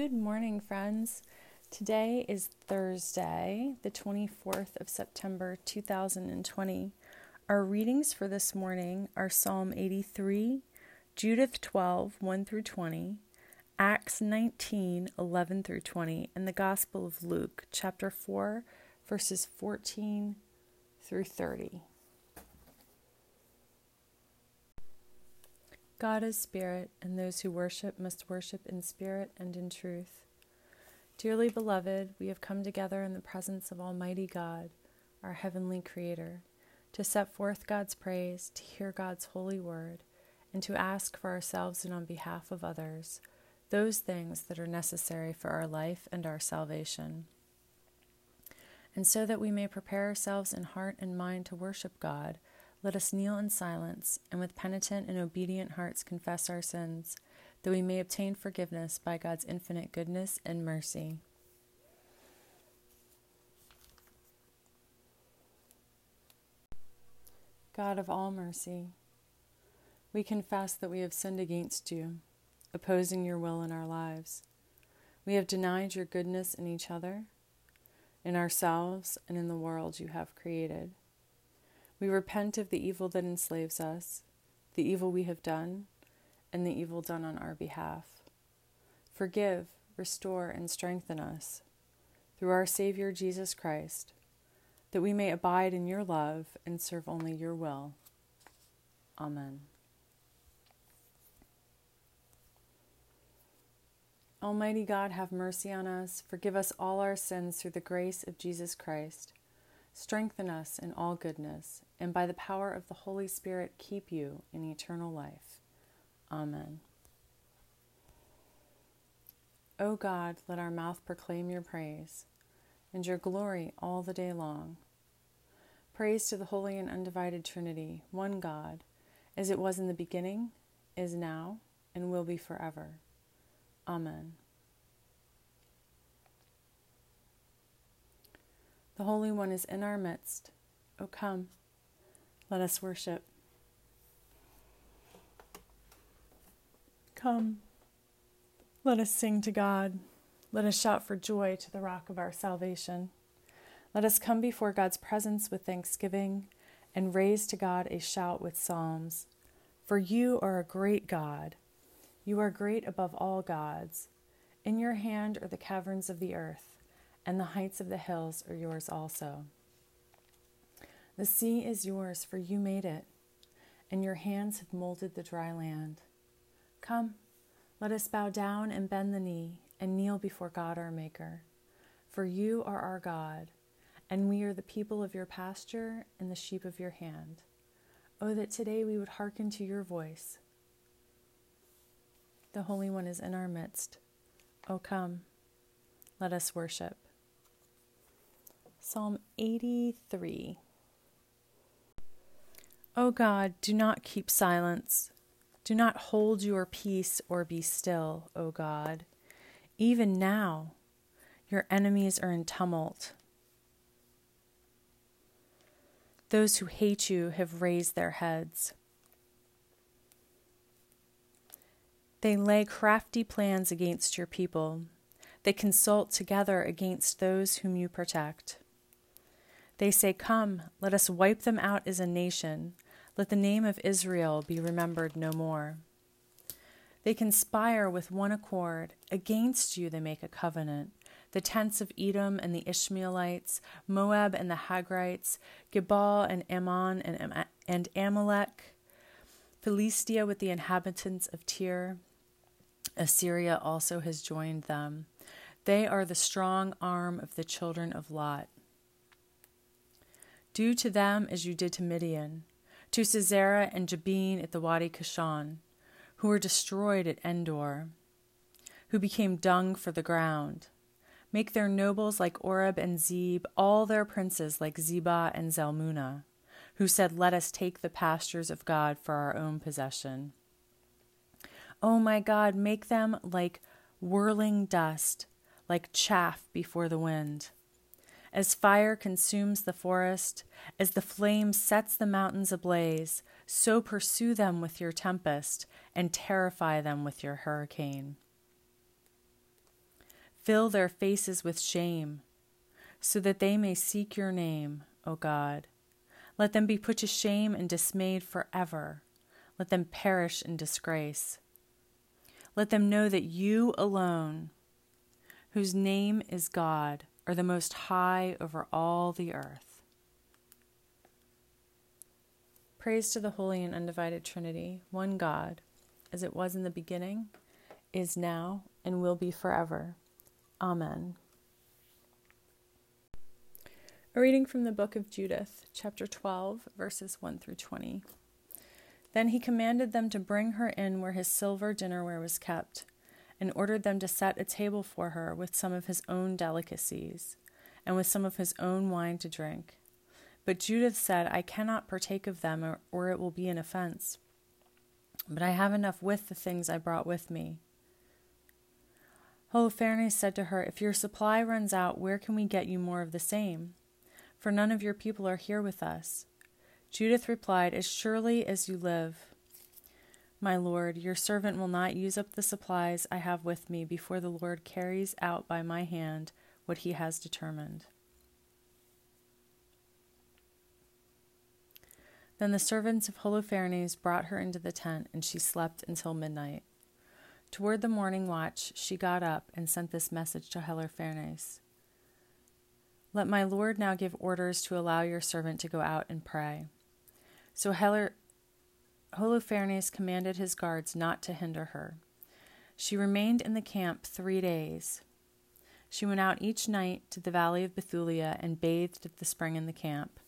Good morning, friends. Today is Thursday, the 24th of September 2020. Our readings for this morning are Psalm 83, Judith 12, 1 through 20, Acts 19, 11 through 20, and the Gospel of Luke, chapter 4, verses 14 through 30. God is spirit, and those who worship must worship in spirit and in truth. Dearly beloved, we have come together in the presence of Almighty God, our heavenly Creator, to set forth God's praise, to hear God's holy word, and to ask for ourselves and on behalf of others those things that are necessary for our life and our salvation. And so that we may prepare ourselves in heart and mind to worship God, let us kneel in silence and with penitent and obedient hearts confess our sins, that we may obtain forgiveness by God's infinite goodness and mercy. God of all mercy, we confess that we have sinned against you, opposing your will in our lives. We have denied your goodness in each other, in ourselves, and in the world you have created. We repent of the evil that enslaves us, the evil we have done, and the evil done on our behalf. Forgive, restore, and strengthen us through our Savior Jesus Christ, that we may abide in your love and serve only your will. Amen. Almighty God, have mercy on us, forgive us all our sins through the grace of Jesus Christ Strengthen us in all goodness, and by the power of the Holy Spirit, keep you in eternal life. Amen. O God, let our mouth proclaim your praise, and your glory all the day long. Praise to the holy and undivided Trinity, one God, as it was in the beginning, is now, and will be forever. Amen. The Holy One is in our midst. O come, let us worship. Come, let us sing to God. Let us shout for joy to the rock of our salvation. Let us come before God's presence with thanksgiving and raise to God a shout with psalms. For you are a great God. You are great above all gods. In your hand are the caverns of the earth and the heights of the hills are yours also. The sea is yours, for you made it, and your hands have molded the dry land. Come, let us bow down and bend the knee and kneel before God our Maker. For you are our God, and we are the people of your pasture and the sheep of your hand. Oh, that today we would hearken to your voice. The Holy One is in our midst. Oh, come, let us worship. Psalm 83. O God, do not keep silence. Do not hold your peace or be still, O God. Even now, your enemies are in tumult. Those who hate you have raised their heads. They lay crafty plans against your people. They consult together against those whom you protect. They say, Come, let us wipe them out as a nation. Let the name of Israel be remembered no more. They conspire with one accord. Against you they make a covenant. The tents of Edom and the Ishmaelites, Moab and the Hagrites, Gebal and Ammon and, and Amalek, Philistia with the inhabitants of Tyre. Assyria also has joined them. They are the strong arm of the children of Lot. Do to them as you did to Midian, to Sisera and Jabin at the Wadi Kishon, who were destroyed at Endor, who became dung for the ground. Make their nobles like Oreb and Zeeb, all their princes like Zebah and Zalmunna, who said, Let us take the pastures of God for our own possession. O oh my God, make them like whirling dust, like chaff before the wind. As fire consumes the forest, as the flame sets the mountains ablaze, so pursue them with your tempest and terrify them with your hurricane. Fill their faces with shame, so that they may seek your name, O God. Let them be put to shame and dismayed forever. Let them perish in disgrace. Let them know that you alone, whose name is God, are the most high over all the earth. Praise to the Holy and Undivided Trinity, one God, as it was in the beginning, is now, and will be forever. Amen. A reading from the book of Judith, chapter 12, verses 1 through 20. Then he commanded them to bring her in where his silver dinnerware was kept, and ordered them to set a table for her with some of his own delicacies, and with some of his own wine to drink. But Judith said, I cannot partake of them, or, or it will be an offense. But I have enough with the things I brought with me. Holofernes said to her, If your supply runs out, where can we get you more of the same? For none of your people are here with us. Judith replied, As surely as you live, my Lord, your servant will not use up the supplies I have with me before the Lord carries out by my hand what he has determined. Then the servants of Holofernes brought her into the tent, and she slept until midnight. Toward the morning watch, she got up and sent this message to Holofernes Let my lord now give orders to allow your servant to go out and pray. So Heller, Holofernes commanded his guards not to hinder her. She remained in the camp three days. She went out each night to the valley of Bethulia and bathed at the spring in the camp.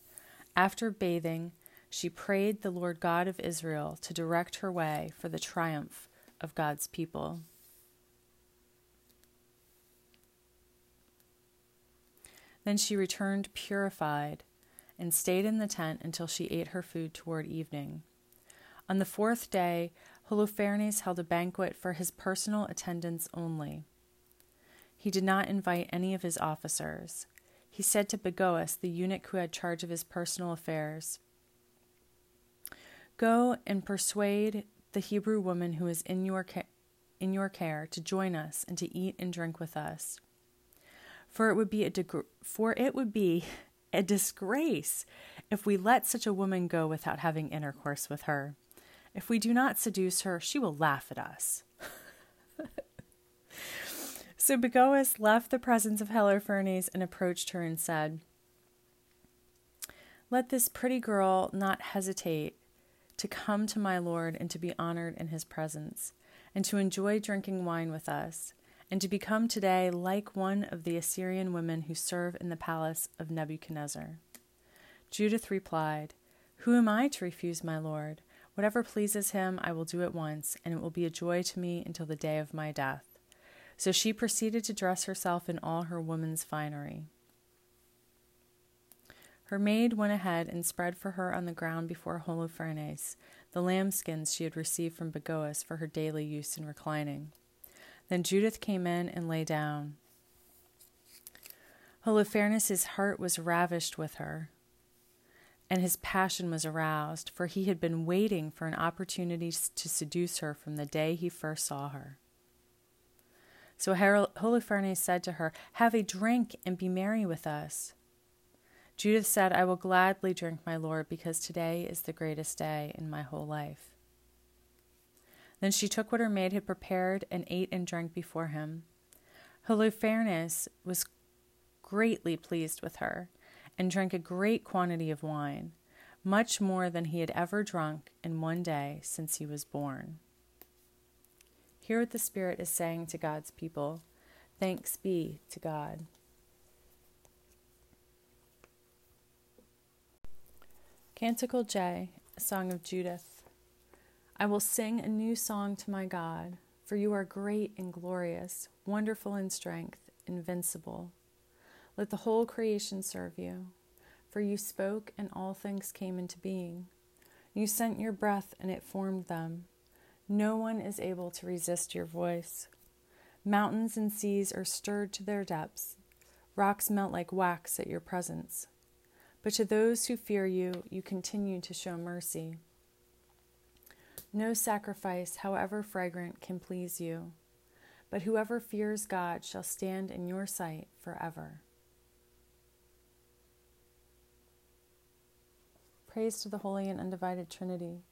After bathing, she prayed the Lord God of Israel to direct her way for the triumph of God's people. Then she returned purified and stayed in the tent until she ate her food toward evening. On the fourth day, Holofernes held a banquet for his personal attendants only. He did not invite any of his officers. He said to Bagoas, the eunuch who had charge of his personal affairs, Go and persuade the Hebrew woman who is in your, ca- in your care to join us and to eat and drink with us. For it would be a deg- for it would be a disgrace if we let such a woman go without having intercourse with her. If we do not seduce her, she will laugh at us. so Bagoas left the presence of Holofernes and approached her and said, Let this pretty girl not hesitate to come to my Lord and to be honored in his presence, and to enjoy drinking wine with us, and to become today like one of the Assyrian women who serve in the palace of Nebuchadnezzar. Judith replied, Who am I to refuse my Lord? Whatever pleases him, I will do at once, and it will be a joy to me until the day of my death. So she proceeded to dress herself in all her woman's finery. Her maid went ahead and spread for her on the ground before Holofernes the lambskins she had received from Bagoas for her daily use in reclining. Then Judith came in and lay down. Holofernes's heart was ravished with her, and his passion was aroused, for he had been waiting for an opportunity to seduce her from the day he first saw her. So Holofernes said to her, Have a drink and be merry with us. Judith said, I will gladly drink, my Lord, because today is the greatest day in my whole life. Then she took what her maid had prepared and ate and drank before him. Holofernes was greatly pleased with her and drank a great quantity of wine, much more than he had ever drunk in one day since he was born. Hear what the Spirit is saying to God's people. Thanks be to God. Canticle J, song of Judith. I will sing a new song to my God, for you are great and glorious, wonderful in strength, invincible. Let the whole creation serve you, for you spoke and all things came into being. You sent your breath and it formed them. No one is able to resist your voice. Mountains and seas are stirred to their depths. Rocks melt like wax at your presence. But to those who fear you, you continue to show mercy. No sacrifice, however fragrant, can please you. but whoever fears God shall stand in your sight forever. Praise to the Holy and Undivided Trinity,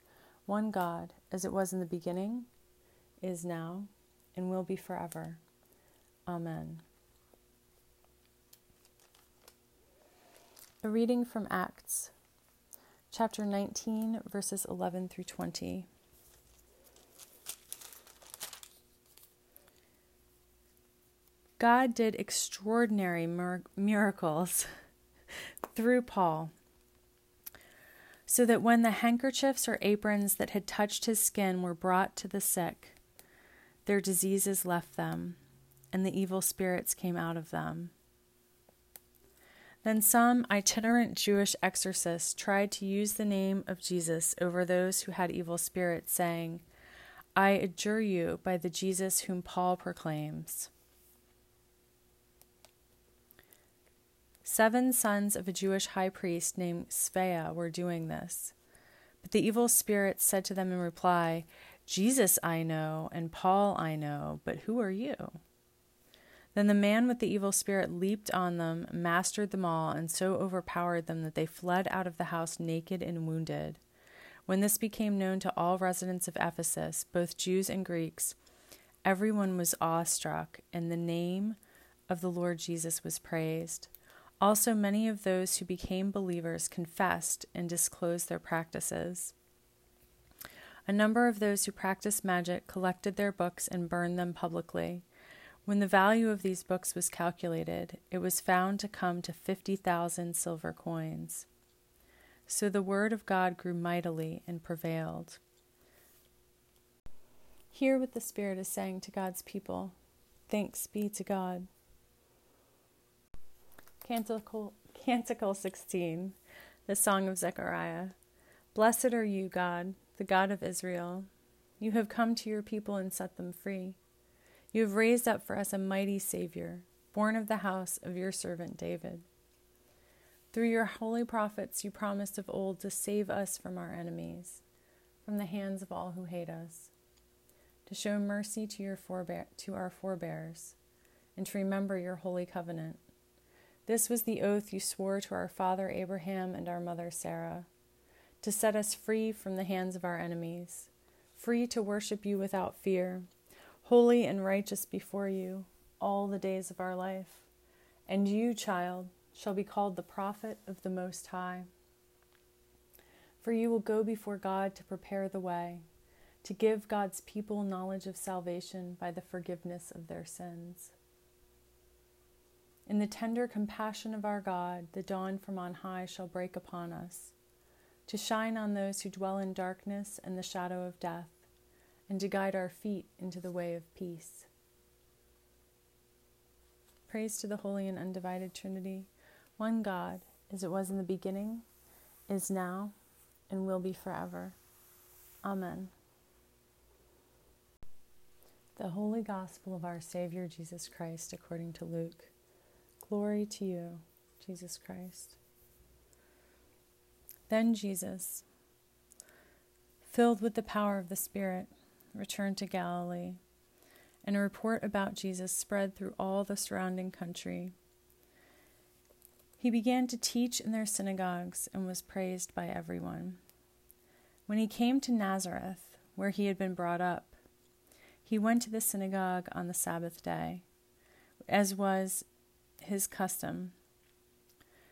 one God, as it was in the beginning, is now, and will be forever. Amen. A reading from Acts, chapter 19, verses 11 through 20. God did extraordinary mir- miracles through Paul, so that when the handkerchiefs or aprons that had touched his skin were brought to the sick, their diseases left them, and the evil spirits came out of them. Then some itinerant Jewish exorcists tried to use the name of Jesus over those who had evil spirits, saying, I adjure you by the Jesus whom Paul proclaims. Seven sons of a Jewish high priest named Sceva were doing this. But the evil spirits said to them in reply, Jesus I know, and Paul I know, but who are you? Then the man with the evil spirit leaped on them, mastered them all, and so overpowered them that they fled out of the house naked and wounded. When this became known to all residents of Ephesus, both Jews and Greeks, everyone was awestruck, and the name of the Lord Jesus was praised. Also, many of those who became believers confessed and disclosed their practices. A number of those who practiced magic collected their books and burned them publicly. When the value of these books was calculated, it was found to come to 50,000 silver coins. So the word of God grew mightily and prevailed. Hear what the Spirit is saying to God's people. Thanks be to God. Canticle, Canticle 16, the Song of Zechariah. Blessed are you, God, the God of Israel. You have come to your people and set them free. You have raised up for us a mighty Savior, born of the house of your servant David. Through your holy prophets, you promised of old to save us from our enemies, from the hands of all who hate us, to show mercy to, your forbear- to our forebears, and to remember your holy covenant this was the oath you swore to our father Abraham and our mother Sarah to set us free from the hands of our enemies, free to worship you without fear, holy and righteous before you all the days of our life. And you, child, shall be called the prophet of the Most High. For you will go before God to prepare the way, to give God's people knowledge of salvation by the forgiveness of their sins. In the tender compassion of our God, the dawn from on high shall break upon us, to shine on those who dwell in darkness and the shadow of death, and to guide our feet into the way of peace. Praise to the Holy and Undivided Trinity, one God, as it was in the beginning, is now, and will be forever. Amen. The Holy Gospel of our Savior Jesus Christ according to Luke. Glory to you, Jesus Christ. Then Jesus, filled with the power of the Spirit, returned to Galilee, and a report about Jesus spread through all the surrounding country. He began to teach in their synagogues and was praised by everyone. When he came to Nazareth, where he had been brought up, he went to the synagogue on the Sabbath day, as was his custom.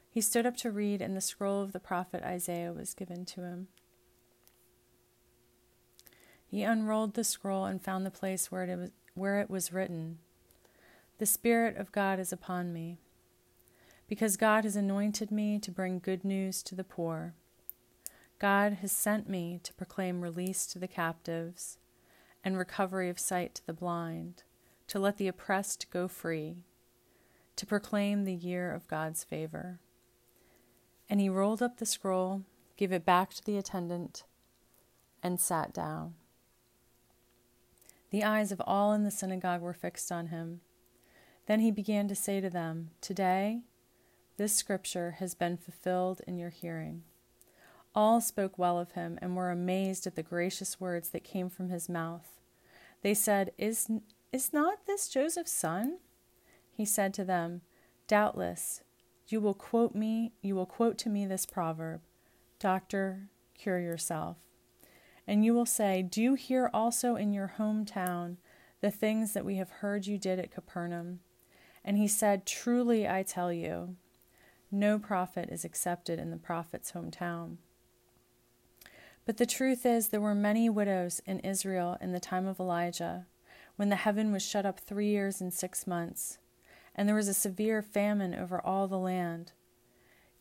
He stood up to read, and the scroll of the prophet Isaiah was given to him. He unrolled the scroll and found the place where it was, where it was written The Spirit of God is upon me, because God has anointed me to bring good news to the poor. God has sent me to proclaim release to the captives and recovery of sight to the blind, to let the oppressed go free to proclaim the year of God's favor. And he rolled up the scroll, gave it back to the attendant, and sat down. The eyes of all in the synagogue were fixed on him. Then he began to say to them, Today, this scripture has been fulfilled in your hearing. All spoke well of him and were amazed at the gracious words that came from his mouth. They said, Is, Is not this Joseph's son? He said to them, Doubtless, you will quote me, you will quote to me this proverb Doctor, cure yourself. And you will say, Do here also in your hometown the things that we have heard you did at Capernaum. And he said, Truly I tell you, no prophet is accepted in the prophet's hometown. But the truth is, there were many widows in Israel in the time of Elijah, when the heaven was shut up three years and six months, and there was a severe famine over all the land.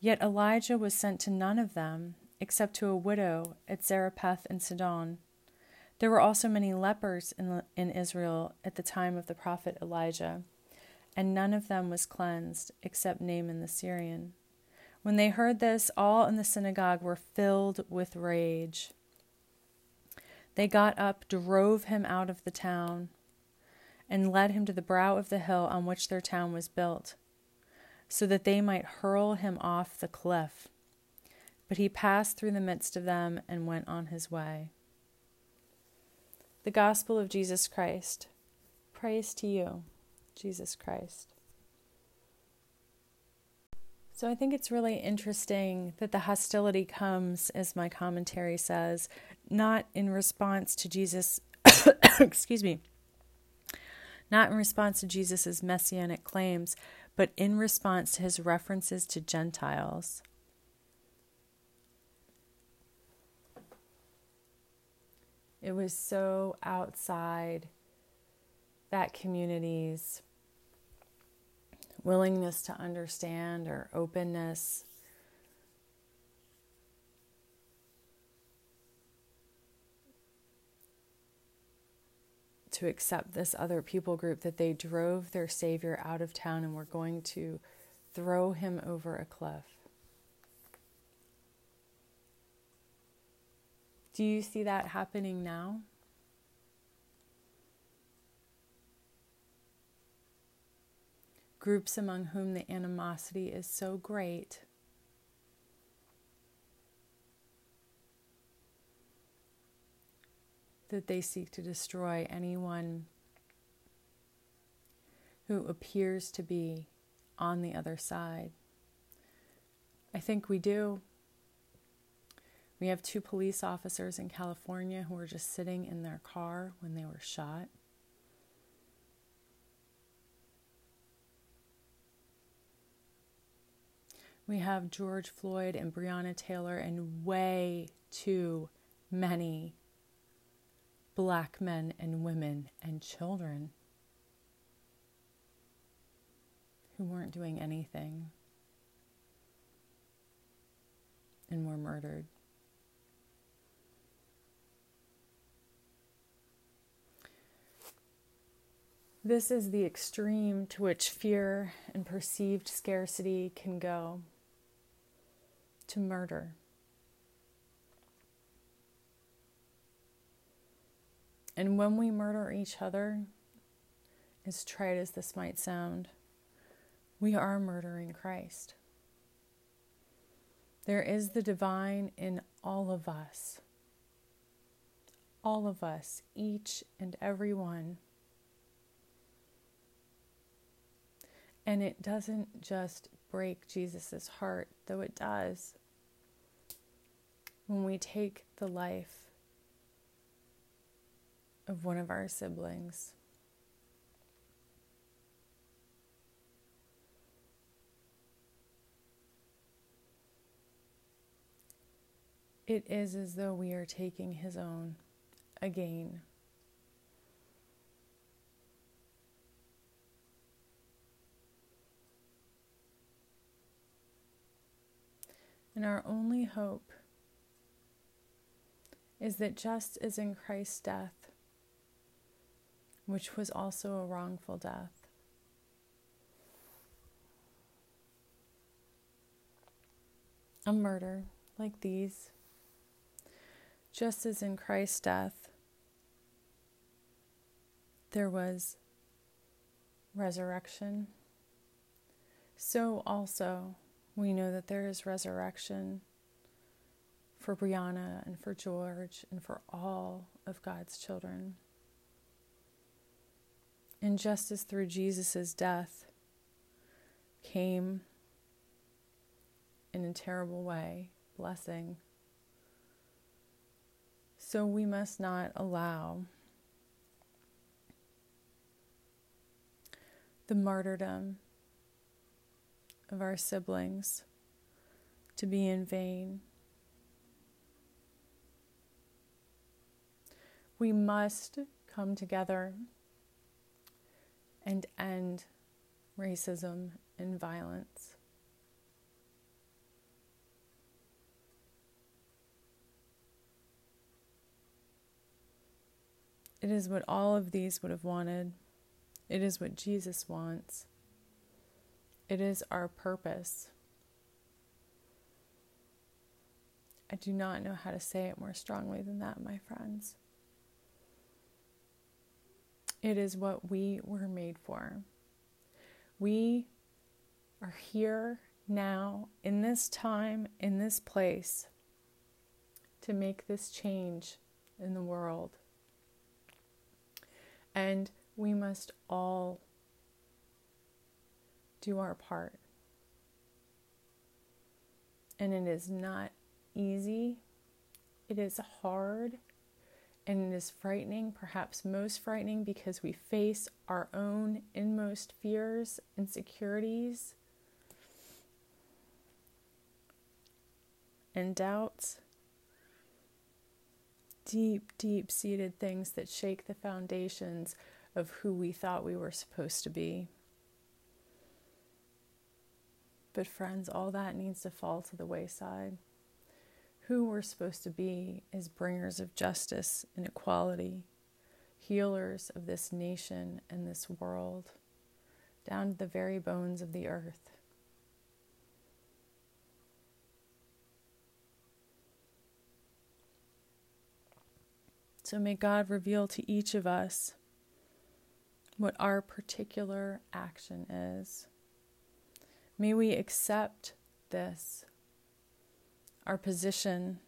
Yet Elijah was sent to none of them, except to a widow at Zarephath in Sidon. There were also many lepers in, in Israel at the time of the prophet Elijah, and none of them was cleansed except Naaman the Syrian. When they heard this, all in the synagogue were filled with rage. They got up, drove him out of the town, and led him to the brow of the hill on which their town was built, so that they might hurl him off the cliff. But he passed through the midst of them and went on his way. The Gospel of Jesus Christ. Praise to you, Jesus Christ. So I think it's really interesting that the hostility comes, as my commentary says, not in response to Jesus, excuse me, not in response to Jesus' messianic claims, but in response to his references to Gentiles. It was so outside that community's willingness to understand or openness. To accept this other people group that they drove their Savior out of town and were going to throw him over a cliff. Do you see that happening now? Groups among whom the animosity is so great that they seek to destroy anyone who appears to be on the other side. I think we do. We have two police officers in California who were just sitting in their car when they were shot. We have George Floyd and Breonna Taylor and way too many black men and women and children who weren't doing anything and were murdered. This is the extreme to which fear and perceived scarcity can go to murder. And when we murder each other, as trite as this might sound, we are murdering Christ. There is the divine in all of us. All of us, each and every one. And it doesn't just break Jesus' heart, though it does, when we take the life of one of our siblings. It is as though we are taking his own again. And our only hope is that just as in Christ's death, which was also a wrongful death, a murder like these, just as in Christ's death, there was resurrection, so also we know that there is resurrection for Breonna and for George and for all of God's children. And through Jesus' death came in a terrible way, blessing, so we must not allow the martyrdom of our siblings to be in vain. We must come together and end racism and violence. It is what all of these would have wanted. It is what Jesus wants. It is our purpose. I do not know how to say it more strongly than that, my friends. It is what we were made for. We are here now, in this time, in this place, to make this change in the world. And we must all do our part. And it is not easy, it is hard, and it is frightening, perhaps most frightening, because we face our own inmost fears, insecurities, and doubts. Deep, deep seated things that shake the foundations of who we thought we were supposed to be. But, friends, all that needs to fall to the wayside. Who we're supposed to be is bringers of justice and equality, healers of this nation and this world, down to the very bones of the earth. So may God reveal to each of us what our particular action is. May we accept this, our position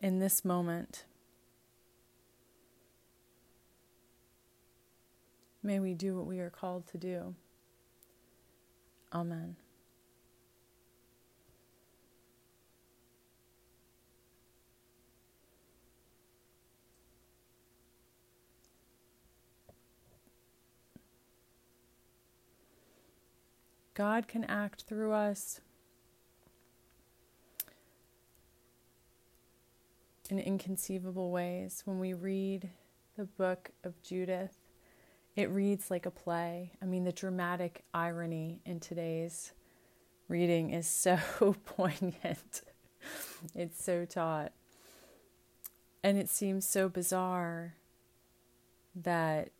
in this moment. May we do what we are called to do. Amen. God can act through us in inconceivable ways. When we read the book of Judith, it reads like a play. I mean, the dramatic irony in today's reading is so poignant. it's so taut. And it seems so bizarre that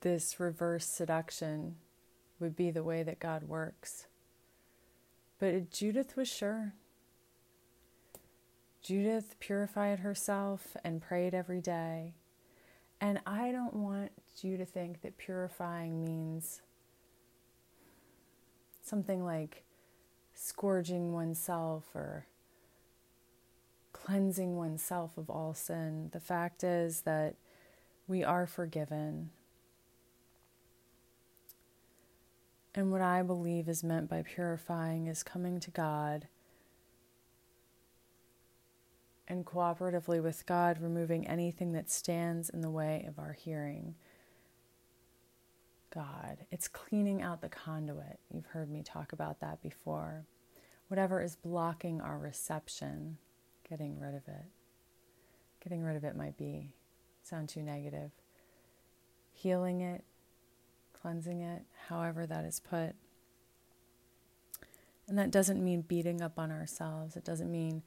this reverse seduction would be the way that God works. But Judith was sure. Judith purified herself and prayed every day. And I don't want you to think that purifying means something like scourging oneself or cleansing oneself of all sin. The fact is that we are forgiven And what I believe is meant by purifying is coming to God and cooperatively with God, removing anything that stands in the way of our hearing. God. It's cleaning out the conduit. You've heard me talk about that before. Whatever is blocking our reception, getting rid of it. Getting rid of it might be sound too negative. Healing it, cleansing it, however that is put. And that doesn't mean beating up on ourselves. It doesn't mean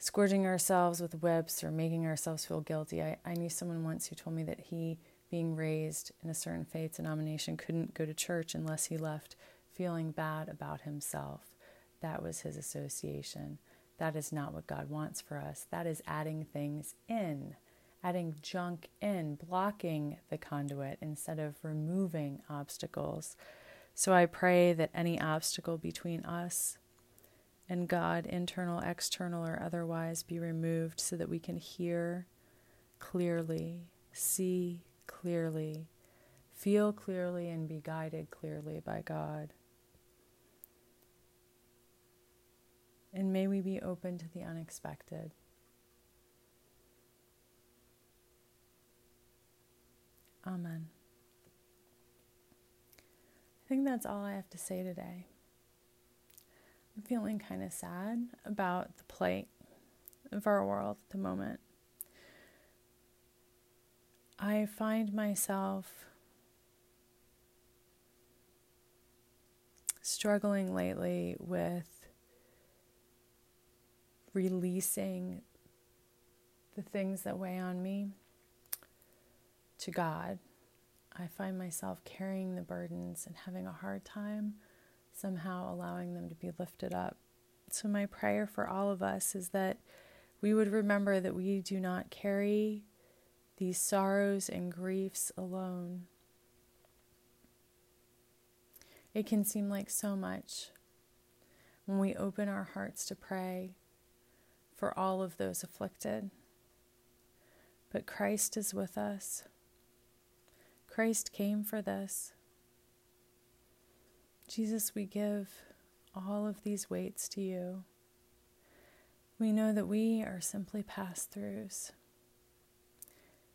scourging ourselves with whips or making ourselves feel guilty. I, I knew someone once who told me that he, being raised in a certain faith denomination, couldn't go to church unless he left feeling bad about himself. That was his association. That is not what God wants for us. That is adding things in adding junk in, blocking the conduit instead of removing obstacles. So I pray that any obstacle between us and God, internal, external, or otherwise, be removed so that we can hear clearly, see clearly, feel clearly, and be guided clearly by God. And may we be open to the unexpected. Amen. I think that's all I have to say today. I'm feeling kind of sad about the plight of our world at the moment. I find myself struggling lately with releasing the things that weigh on me to God. I find myself carrying the burdens and having a hard time somehow allowing them to be lifted up. So, my prayer for all of us is that we would remember that we do not carry these sorrows and griefs alone. It can seem like so much when we open our hearts to pray for all of those afflicted. But Christ is with us. Christ came for this. Jesus, we give all of these weights to you. We know that we are simply pass throughs.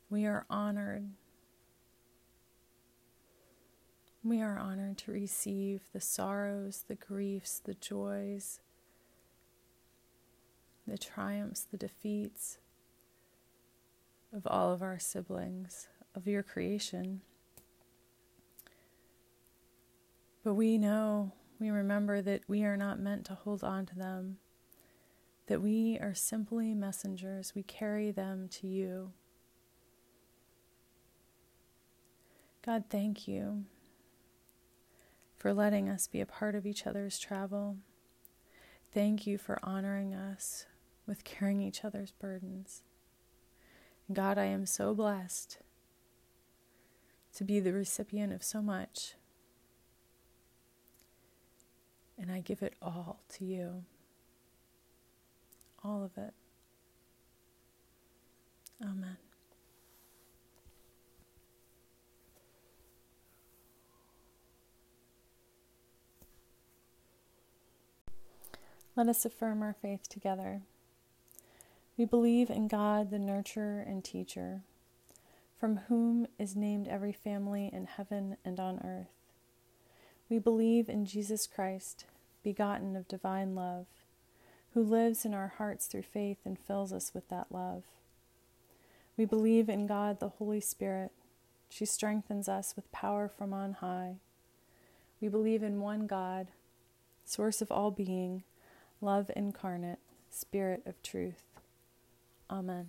We are honored. We are honored to receive the sorrows, the griefs, the joys, the triumphs, the defeats of all of our siblings, of your creation. But we know, we remember that we are not meant to hold on to them, that we are simply messengers. We carry them to you. God, thank you for letting us be a part of each other's travel. Thank you for honoring us with carrying each other's burdens. God, I am so blessed to be the recipient of so much and I give it all to you. All of it. Amen. Let us affirm our faith together. We believe in God, the nurturer and teacher, from whom is named every family in heaven and on earth. We believe in Jesus Christ, begotten of divine love, who lives in our hearts through faith and fills us with that love. We believe in God, the Holy Spirit. She strengthens us with power from on high. We believe in one God, source of all being, love incarnate, Spirit of truth. Amen.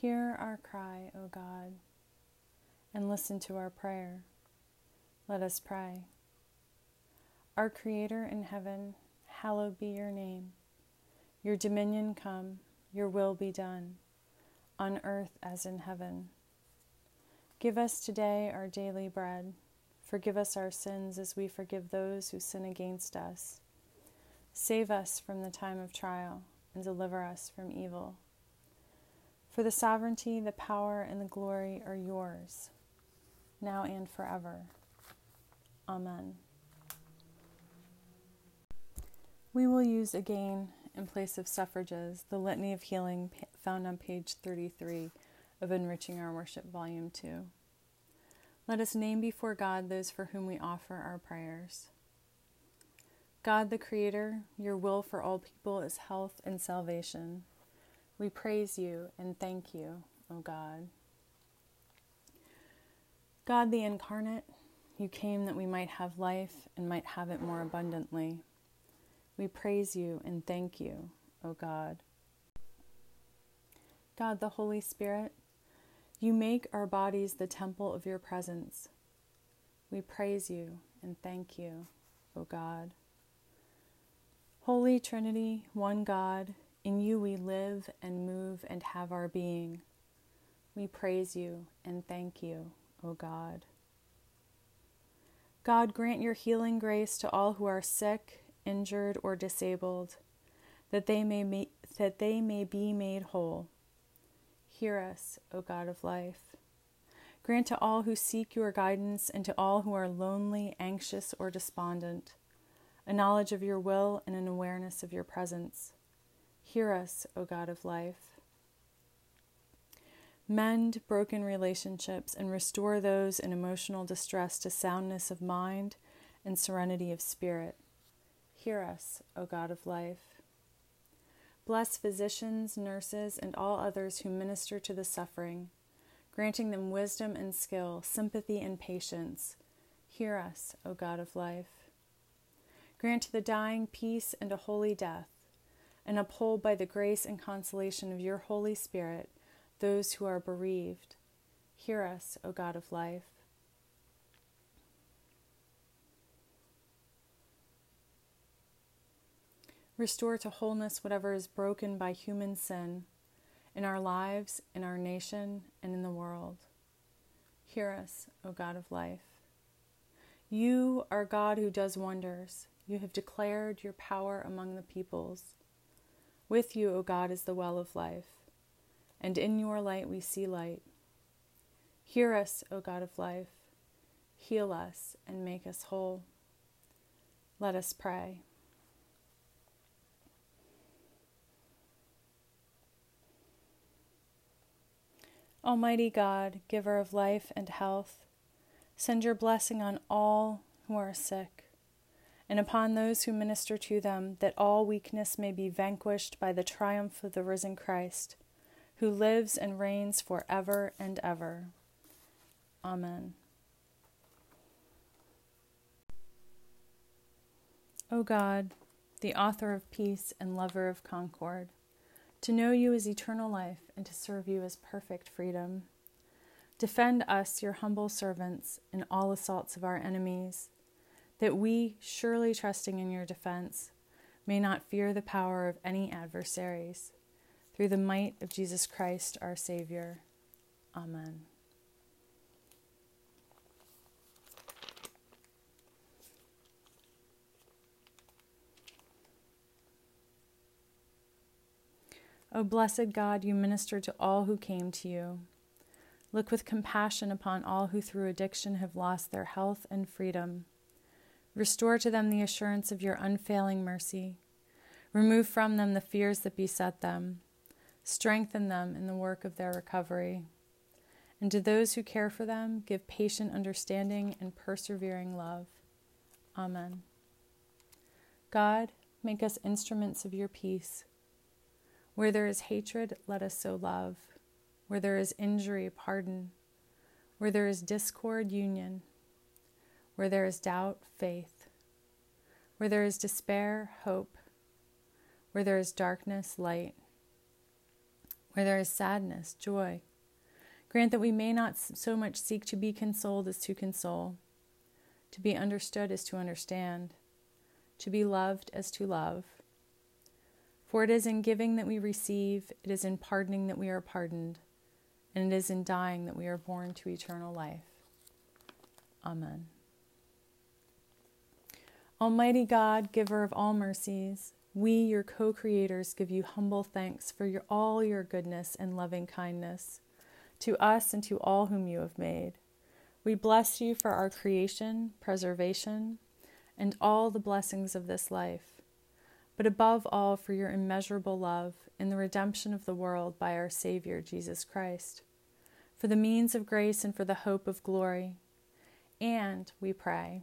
Hear our cry, O God, and listen to our prayer. Let us pray. Our Creator in heaven, hallowed be your name. Your dominion come, your will be done, on earth as in heaven. Give us today our daily bread. Forgive us our sins as we forgive those who sin against us. Save us from the time of trial and deliver us from evil. For the sovereignty, the power, and the glory are yours, now and forever. Amen. We will use again, in place of suffrages, the Litany of Healing found on page 33 of Enriching Our Worship, Volume 2. Let us name before God those for whom we offer our prayers. God the Creator, your will for all people is health and salvation. We praise you and thank you, O God. God the incarnate, you came that we might have life and might have it more abundantly. We praise you and thank you, O God. God the Holy Spirit, you make our bodies the temple of your presence. We praise you and thank you, O God. Holy Trinity, one God, in you we live and move and have our being. We praise you and thank you, O God. God, grant your healing grace to all who are sick injured, or disabled, that they may, ma- that they may be made whole. Hear us, O God of life. Grant to all who seek your guidance and to all who are lonely, anxious, or despondent a knowledge of your will and an awareness of your presence. Hear us, O God of life. Mend broken relationships and restore those in emotional distress to soundness of mind and serenity of spirit. Hear us, O God of life. Bless physicians, nurses, and all others who minister to the suffering, granting them wisdom and skill, sympathy and patience. Hear us, O God of life. Grant to the dying peace and a holy death, and uphold by the grace and consolation of your Holy Spirit those who are bereaved. Hear us, O God of life. Restore to wholeness whatever is broken by human sin in our lives, in our nation, and in the world. Hear us, O God of life. You are God who does wonders. You have declared your power among the peoples. With you, O God, is the well of life, and in your light we see light. Hear us, O God of life. Heal us and make us whole. Let us pray. Almighty God, giver of life and health, send your blessing on all who are sick and upon those who minister to them, that all weakness may be vanquished by the triumph of the risen Christ, who lives and reigns for ever and ever. Amen. O God, the author of peace and lover of concord, to know you is eternal life and to serve you is perfect freedom. Defend us, your humble servants, in all assaults of our enemies that we, surely trusting in your defense, may not fear the power of any adversaries. Through the might of Jesus Christ our Savior. Amen. O blessed God, you minister to all who came to you. Look with compassion upon all who through addiction have lost their health and freedom. Restore to them the assurance of your unfailing mercy. Remove from them the fears that beset them. Strengthen them in the work of their recovery. And to those who care for them, give patient understanding and persevering love. Amen. God, make us instruments of your peace. Where there is hatred, let us sow love. Where there is injury, pardon. Where there is discord, union. Where there is doubt, faith. Where there is despair, hope. Where there is darkness, light. Where there is sadness, joy. Grant that we may not so much seek to be consoled as to console, to be understood as to understand, to be loved as to love. For it is in giving that we receive, it is in pardoning that we are pardoned, and it is in dying that we are born to eternal life. Amen. Almighty God, giver of all mercies, we, your co creators, give you humble thanks for your, all your goodness and loving kindness to us and to all whom you have made. We bless you for our creation, preservation, and all the blessings of this life, but above all for your immeasurable love in the redemption of the world by our Savior Jesus Christ, for the means of grace and for the hope of glory. And we pray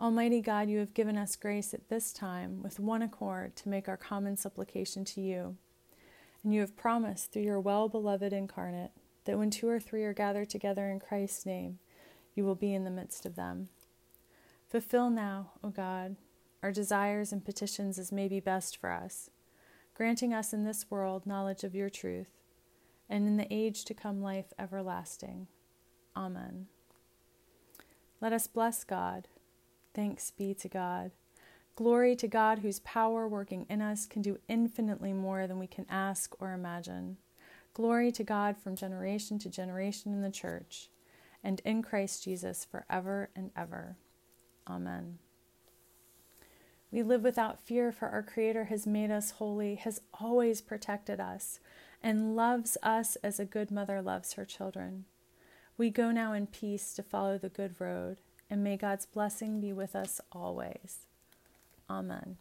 Almighty God, you have given us grace at this time with one accord to make our common supplication to you. And you have promised through your well beloved incarnate that when two or three are gathered together in Christ's name, you will be in the midst of them. Fulfill now, O God, our desires and petitions as may be best for us, granting us in this world knowledge of your truth, and in the age to come life everlasting. Amen. Let us bless God. Thanks be to God. Glory to God, whose power working in us can do infinitely more than we can ask or imagine. Glory to God from generation to generation in the church, and in Christ Jesus forever and ever. Amen. We live without fear, for our Creator has made us holy, has always protected us, and loves us as a good mother loves her children. We go now in peace to follow the good road, and may God's blessing be with us always. Amen.